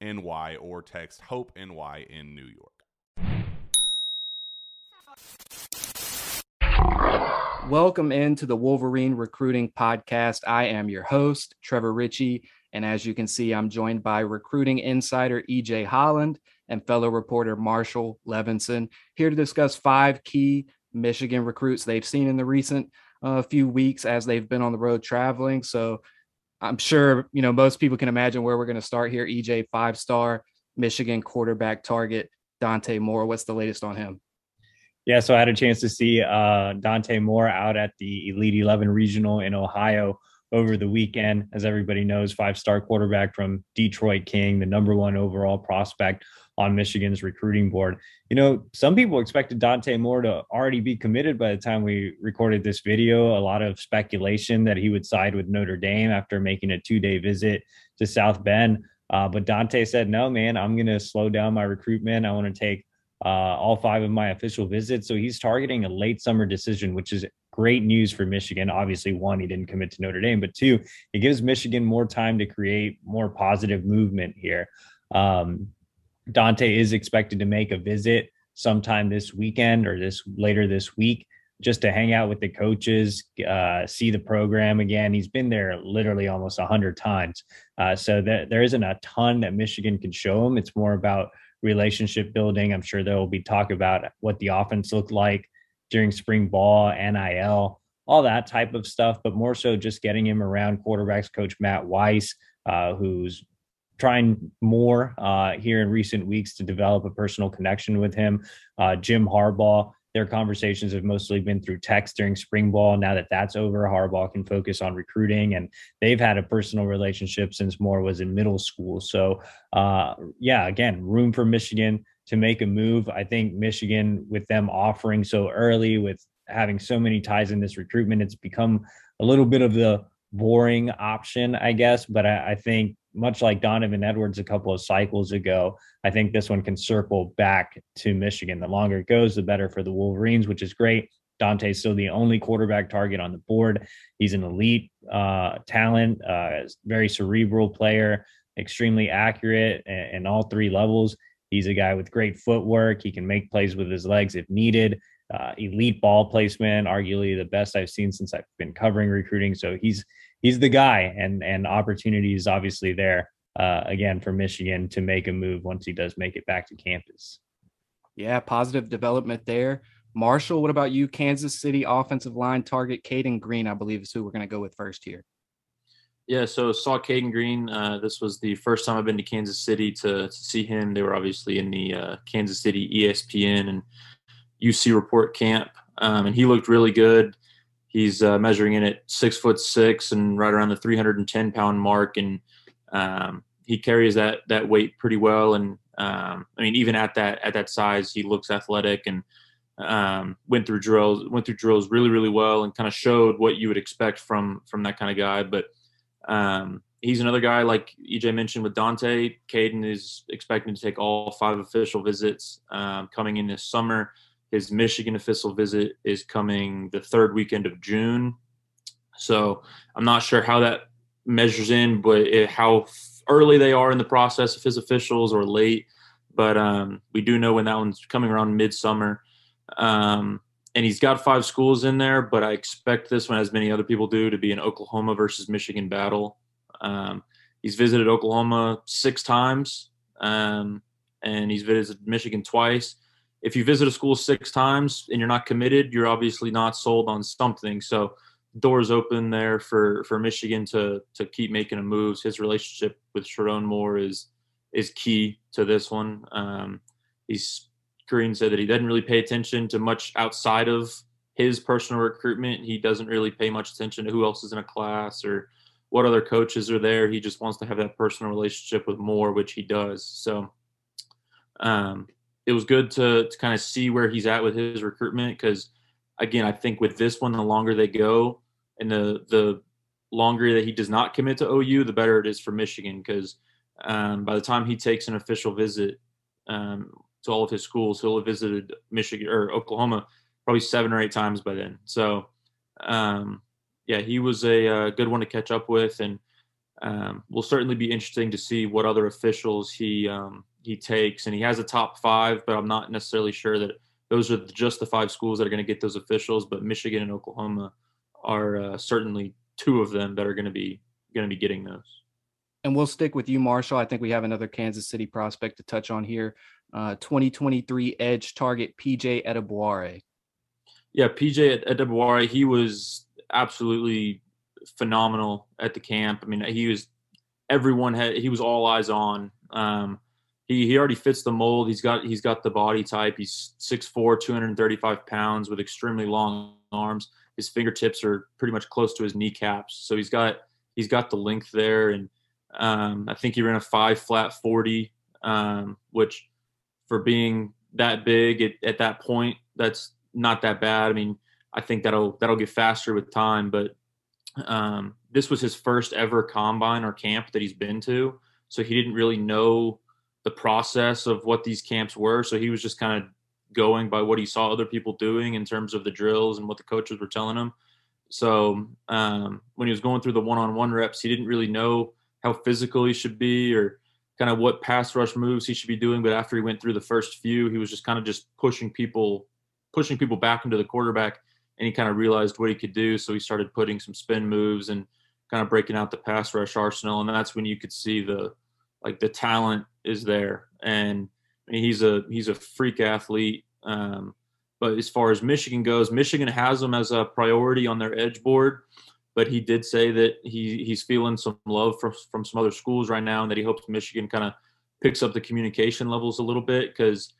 NY or text Hope NY in New York. Welcome into the Wolverine Recruiting Podcast. I am your host, Trevor Ritchie. And as you can see, I'm joined by recruiting insider EJ Holland and fellow reporter Marshall Levenson here to discuss five key Michigan recruits they've seen in the recent uh, few weeks as they've been on the road traveling. So I'm sure you know most people can imagine where we're going to start here. EJ five star Michigan quarterback target Dante Moore. What's the latest on him? Yeah, so I had a chance to see uh, Dante Moore out at the Elite Eleven Regional in Ohio over the weekend. As everybody knows, five star quarterback from Detroit King, the number one overall prospect on Michigan's recruiting board. You know, some people expected Dante Moore to already be committed by the time we recorded this video. A lot of speculation that he would side with Notre Dame after making a two day visit to South Bend. Uh, but Dante said, no, man, I'm going to slow down my recruitment. I want to take uh, all five of my official visits. So he's targeting a late summer decision, which is great news for Michigan. Obviously, one, he didn't commit to Notre Dame, but two, it gives Michigan more time to create more positive movement here. Um, Dante is expected to make a visit sometime this weekend or this later this week just to hang out with the coaches, uh, see the program again. He's been there literally almost a hundred times. Uh, so there, there isn't a ton that Michigan can show him. It's more about relationship building. I'm sure there will be talk about what the offense looked like during spring ball, NIL, all that type of stuff, but more so just getting him around quarterbacks coach Matt Weiss, uh, who's trying more uh, here in recent weeks to develop a personal connection with him. Uh, Jim Harbaugh, their conversations have mostly been through text during spring ball. Now that that's over, Harbaugh can focus on recruiting, and they've had a personal relationship since Moore was in middle school. So, uh, yeah, again, room for Michigan to make a move. I think Michigan, with them offering so early, with having so many ties in this recruitment, it's become a little bit of the boring option, I guess. But I, I think much like Donovan Edwards a couple of cycles ago, I think this one can circle back to Michigan. The longer it goes, the better for the Wolverines, which is great. Dante's still the only quarterback target on the board. He's an elite uh, talent, uh, very cerebral player, extremely accurate in all three levels. He's a guy with great footwork. He can make plays with his legs if needed. Uh, elite ball placement, arguably the best I've seen since I've been covering recruiting. So he's he's the guy, and and opportunity is obviously there uh, again for Michigan to make a move once he does make it back to campus. Yeah, positive development there. Marshall, what about you? Kansas City offensive line target Cayden Green, I believe, is who we're going to go with first here. Yeah, so saw Cayden Green. Uh, this was the first time I've been to Kansas City to, to see him. They were obviously in the uh, Kansas City ESPN and UC Report camp, um, and he looked really good. He's uh, measuring in at six foot six and right around the 310 pound mark, and um, he carries that that weight pretty well. And um, I mean, even at that at that size, he looks athletic and um, went through drills went through drills really really well and kind of showed what you would expect from from that kind of guy. But um, he's another guy like EJ mentioned with Dante. Cayden is expecting to take all five official visits um, coming in this summer. His Michigan official visit is coming the third weekend of June. So I'm not sure how that measures in, but it, how early they are in the process of his officials or late. But um, we do know when that one's coming around midsummer. Um, and he's got five schools in there, but I expect this one, as many other people do, to be an Oklahoma versus Michigan battle. Um, he's visited Oklahoma six times, um, and he's visited Michigan twice. If you visit a school six times and you're not committed, you're obviously not sold on something. So doors open there for for Michigan to to keep making a moves. His relationship with Sherrone Moore is is key to this one. Um, he's Green said that he doesn't really pay attention to much outside of his personal recruitment. He doesn't really pay much attention to who else is in a class or what other coaches are there. He just wants to have that personal relationship with Moore, which he does. So um, it was good to, to kind of see where he's at with his recruitment because, again, I think with this one, the longer they go and the the longer that he does not commit to OU, the better it is for Michigan because um, by the time he takes an official visit, um, to all of his schools. He'll have visited Michigan or Oklahoma probably seven or eight times by then. So, um, yeah, he was a, a, uh, good one to catch up with, and um, will certainly be interesting to see what other officials he um, he takes. And he has a top five, but I'm not necessarily sure that those are just the five schools that are going to get those officials. But Michigan and Oklahoma are uh, certainly two of them that are going to be going to be getting those. And we'll stick with you, Marshall. I think we have another Kansas City prospect to touch on here uh, 2023 edge target PJ Adebawore. Yeah, PJ Adebawore, he was absolutely phenomenal at the camp. I mean, he was everyone had he was all eyes on. Um, he he already fits the mold. He's got he's got the body type. He's 6'4", 235 pounds with extremely long arms. His fingertips are pretty much close to his kneecaps. So he's got he's got the length there, and um, I think he ran a five flat forty, um, which for being that big at, at that point, that's not that bad. I mean, I think that'll that'll get faster with time. But um, this was his first ever combine or camp that he's been to, so he didn't really know the process of what these camps were. So he was just kind of going by what he saw other people doing in terms of the drills and what the coaches were telling him. So um, when he was going through the one-on-one reps, he didn't really know how physical he should be or kind of what pass rush moves he should be doing. But after he went through the first few, he was just kind of just pushing people, pushing people back into the quarterback, and he kind of realized what he could do. So he started putting some spin moves and kind of breaking out the pass rush arsenal, and that's when you could see the like the talent is there. And I mean, he's a he's a freak athlete. Um, but as far as Michigan goes, Michigan has him as a priority on their edge board but he did say that he he's feeling some love from from some other schools right now, and that he hopes Michigan kind of picks up the communication levels a little bit because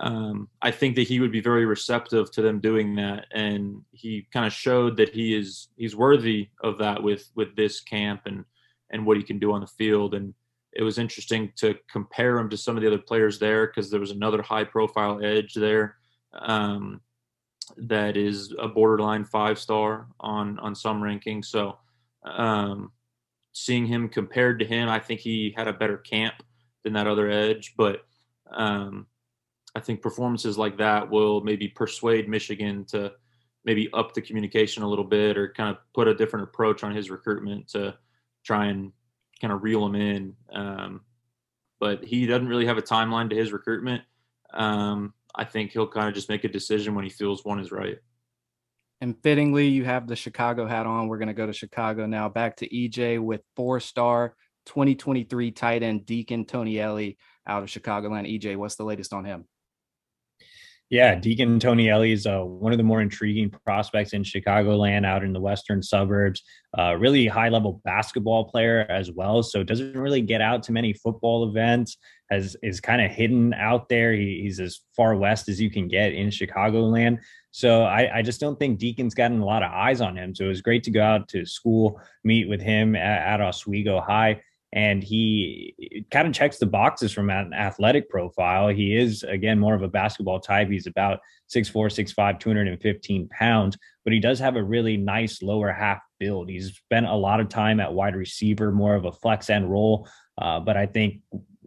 um, I think that he would be very receptive to them doing that, and he kind of showed that he is he's worthy of that with with this camp and and what he can do on the field. And it was interesting to compare him to some of the other players there because there was another high profile edge there. Um, that is a borderline five star on on some rankings. So um, seeing him compared to him, I think he had a better camp than that other edge. But um, I think performances like that will maybe persuade Michigan to maybe up the communication a little bit or kind of put a different approach on his recruitment to try and kind of reel him in. Um, but he doesn't really have a timeline to his recruitment. Um, I think he'll kind of just make a decision when he feels one is right. And fittingly, you have the Chicago hat on. We're going to go to Chicago now. Back to EJ with four star 2023 tight end Deakon Tonielli out of Chicagoland. EJ, what's the latest on him? Yeah, Deakon Tonielli is uh, one of the more intriguing prospects in Chicagoland out in the western suburbs. Uh, really high level basketball player as well. So doesn't really get out to many football events. Has is kind of hidden out there. He, he's as far west as you can get in Chicagoland. So I, I, just don't think Deakon's gotten a lot of eyes on him. So it was great to go out to school, meet with him at, at Oswego High and he kind of checks the boxes from an athletic profile. He is again more of a basketball type. He's about 6'4, 6'5, 215 pounds, but he does have a really nice lower half build. He's spent a lot of time at wide receiver, more of a flex end role. Uh, but I think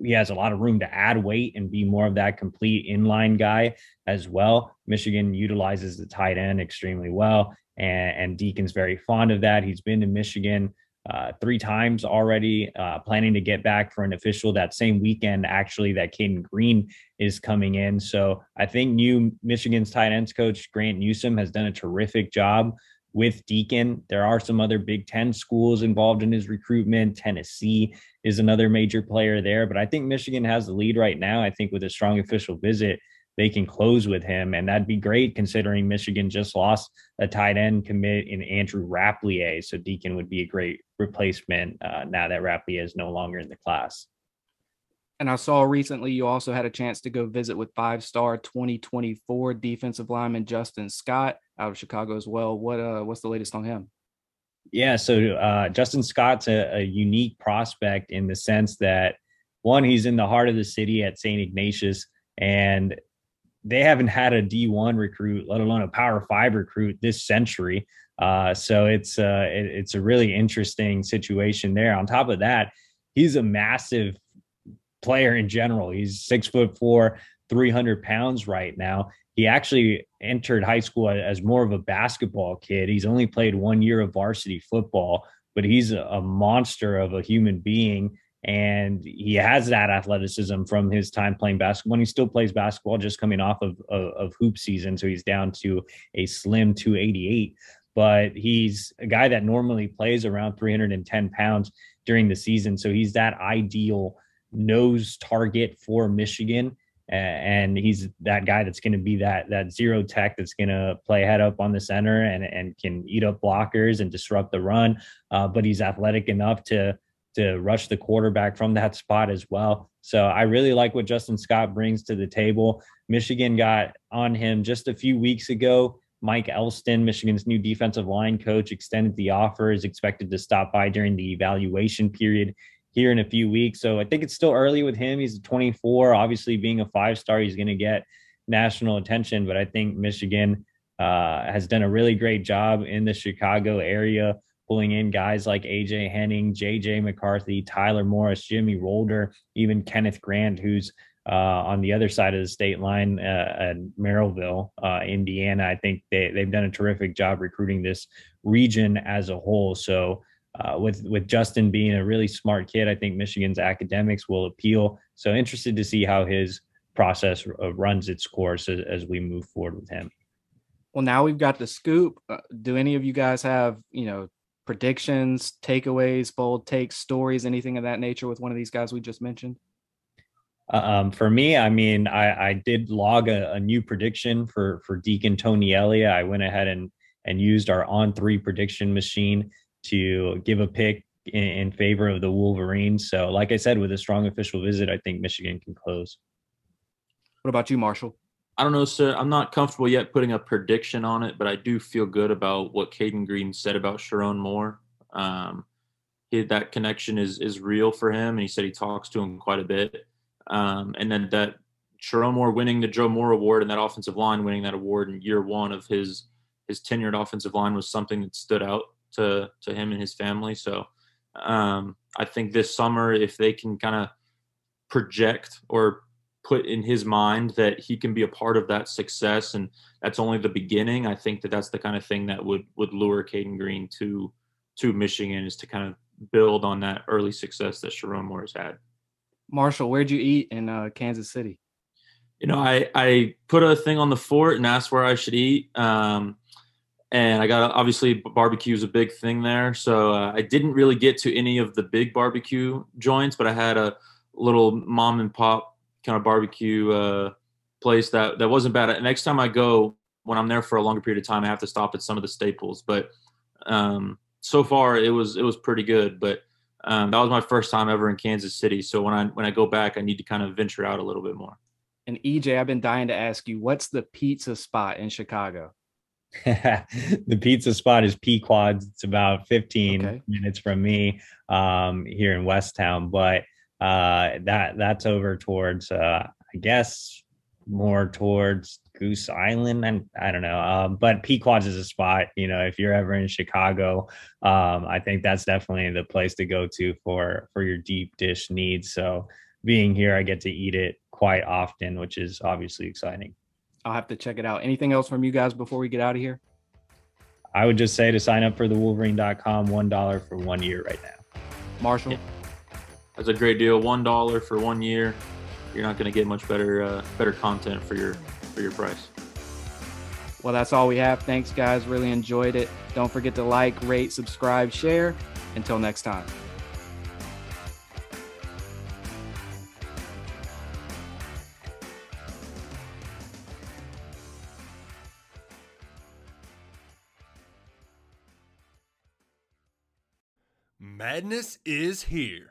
he has a lot of room to add weight and be more of that complete inline guy as well. Michigan utilizes the tight end extremely well, and, and Deakon's very fond of that. He's been to Michigan uh, three times already, uh, planning to get back for an official that same weekend, actually, that Cayden Green is coming in. So I think new Michigan's tight ends coach, Grant Newsom, has done a terrific job with Deakon. There are some other Big Ten schools involved in his recruitment. Tennessee is another major player there, but I think Michigan has the lead right now. I think with a strong official visit, they can close with him. And that'd be great considering Michigan just lost a tight end commit in Andrew Rappleyea. So Deakon would be a great replacement uh, now that Rappleyea is no longer in the class. And I saw recently you also had a chance to go visit with five star 2024 defensive lineman Justin Scott out of Chicago as well. What uh what's the latest on him? Yeah, so uh, Justin Scott's a, a unique prospect in the sense that one, he's in the heart of the city at St. Ignatius, and they haven't had a D1 recruit, let alone a Power Five recruit this century. Uh, so it's uh, it, it's a really interesting situation there. On top of that, he's a massive player in general. He's six foot four, 300 pounds right now. He actually entered high school as more of a basketball kid. He's only played one year of varsity football, but he's a monster of a human being and he has that athleticism from his time playing basketball. he still plays basketball, just coming off of, of, of hoop season, so he's down to a slim 288. But he's a guy that normally plays around 310 pounds during the season, so he's that ideal nose target for Michigan. And he's that guy that's going to be that that zero tech that's going to play head up on the center and and can eat up blockers and disrupt the run. Uh, but he's athletic enough to to rush the quarterback from that spot as well. So I really like what Justin Scott brings to the table. Michigan got on him just a few weeks ago. Mike Elston, Michigan's new defensive line coach, extended the offer, is expected to stop by during the evaluation period here in a few weeks. So I think it's still early with him. He's 24. Obviously, being a five star, he's going to get national attention. But I think Michigan uh, has done a really great job in the Chicago area pulling in guys like AJ Henning, JJ McCarthy, Tyler Morris, Jimmy Rolder, even Kenneth Grant, who's uh, on the other side of the state line uh, at Merrillville, uh, Indiana. I think they, they've done a terrific job recruiting this region as a whole. So, uh, with with Justin being a really smart kid, I think Michigan's academics will appeal. So, interested to see how his process uh, runs its course as, as we move forward with him. Well, now we've got the scoop. Uh, do any of you guys have, you know, predictions, takeaways, bold takes, stories, anything of that nature with one of these guys we just mentioned? Uh, um, for me, I mean, I, I did log a, a, new prediction for for Deakon Tonielli. I went ahead and and used our on three prediction machine to give a pick in, in favor of the Wolverines. So, like I said, with a strong official visit, I think Michigan can close. What about you, Marshall? I don't know, sir. I'm not comfortable yet putting a prediction on it, but I do feel good about what Cayden Green said about Sherrone Moore. Um, he, that connection is is real for him, and he said he talks to him quite a bit. Um, and then that Sherrone Moore winning the Joe Moore Award and that offensive line winning that award in year one of his his tenured offensive line was something that stood out to to him and his family. So um, I think this summer, if they can kind of project or put in his mind that he can be a part of that success and that's only the beginning i think that that's the kind of thing that would would lure Cayden green to to michigan is to kind of build on that early success that Sherrone moore has had marshall where'd you eat in uh, kansas city you know i i put a thing on the fort and asked where i should eat um, and I got obviously barbecue is a big thing there. So uh, I didn't really get to any of the big barbecue joints, but I had a little mom and pop kind of barbecue uh, place that that wasn't bad. Next time I go, when I'm there for a longer period of time, I have to stop at some of the staples. But um, so far, it was it was pretty good. But um, that was my first time ever in Kansas City. So when I when I go back, I need to kind of venture out a little bit more. And EJ, I've been dying to ask you, what's the pizza spot in Chicago? the pizza spot is Pequod's. It's about 15 okay. minutes from me um, here in West Town, but uh, that that's over towards uh, I guess more towards Goose Island. And I don't know. Um, but Pequod's is a spot, you know, if you're ever in Chicago, um, I think that's definitely the place to go to for for your deep dish needs. So being here, I get to eat it quite often, which is obviously exciting. I'll have to check it out. Anything else from you guys before we get out of here? I would just say to sign up for the Wolverine.com, $1 for one year right now. Marshall? Yeah. That's a great deal. $1 for one year. You're not going to get much better uh, better content for your for your price. Well, that's all we have. Thanks, guys. Really enjoyed it. Don't forget to like, rate, subscribe, share. Until next time. Madness is here.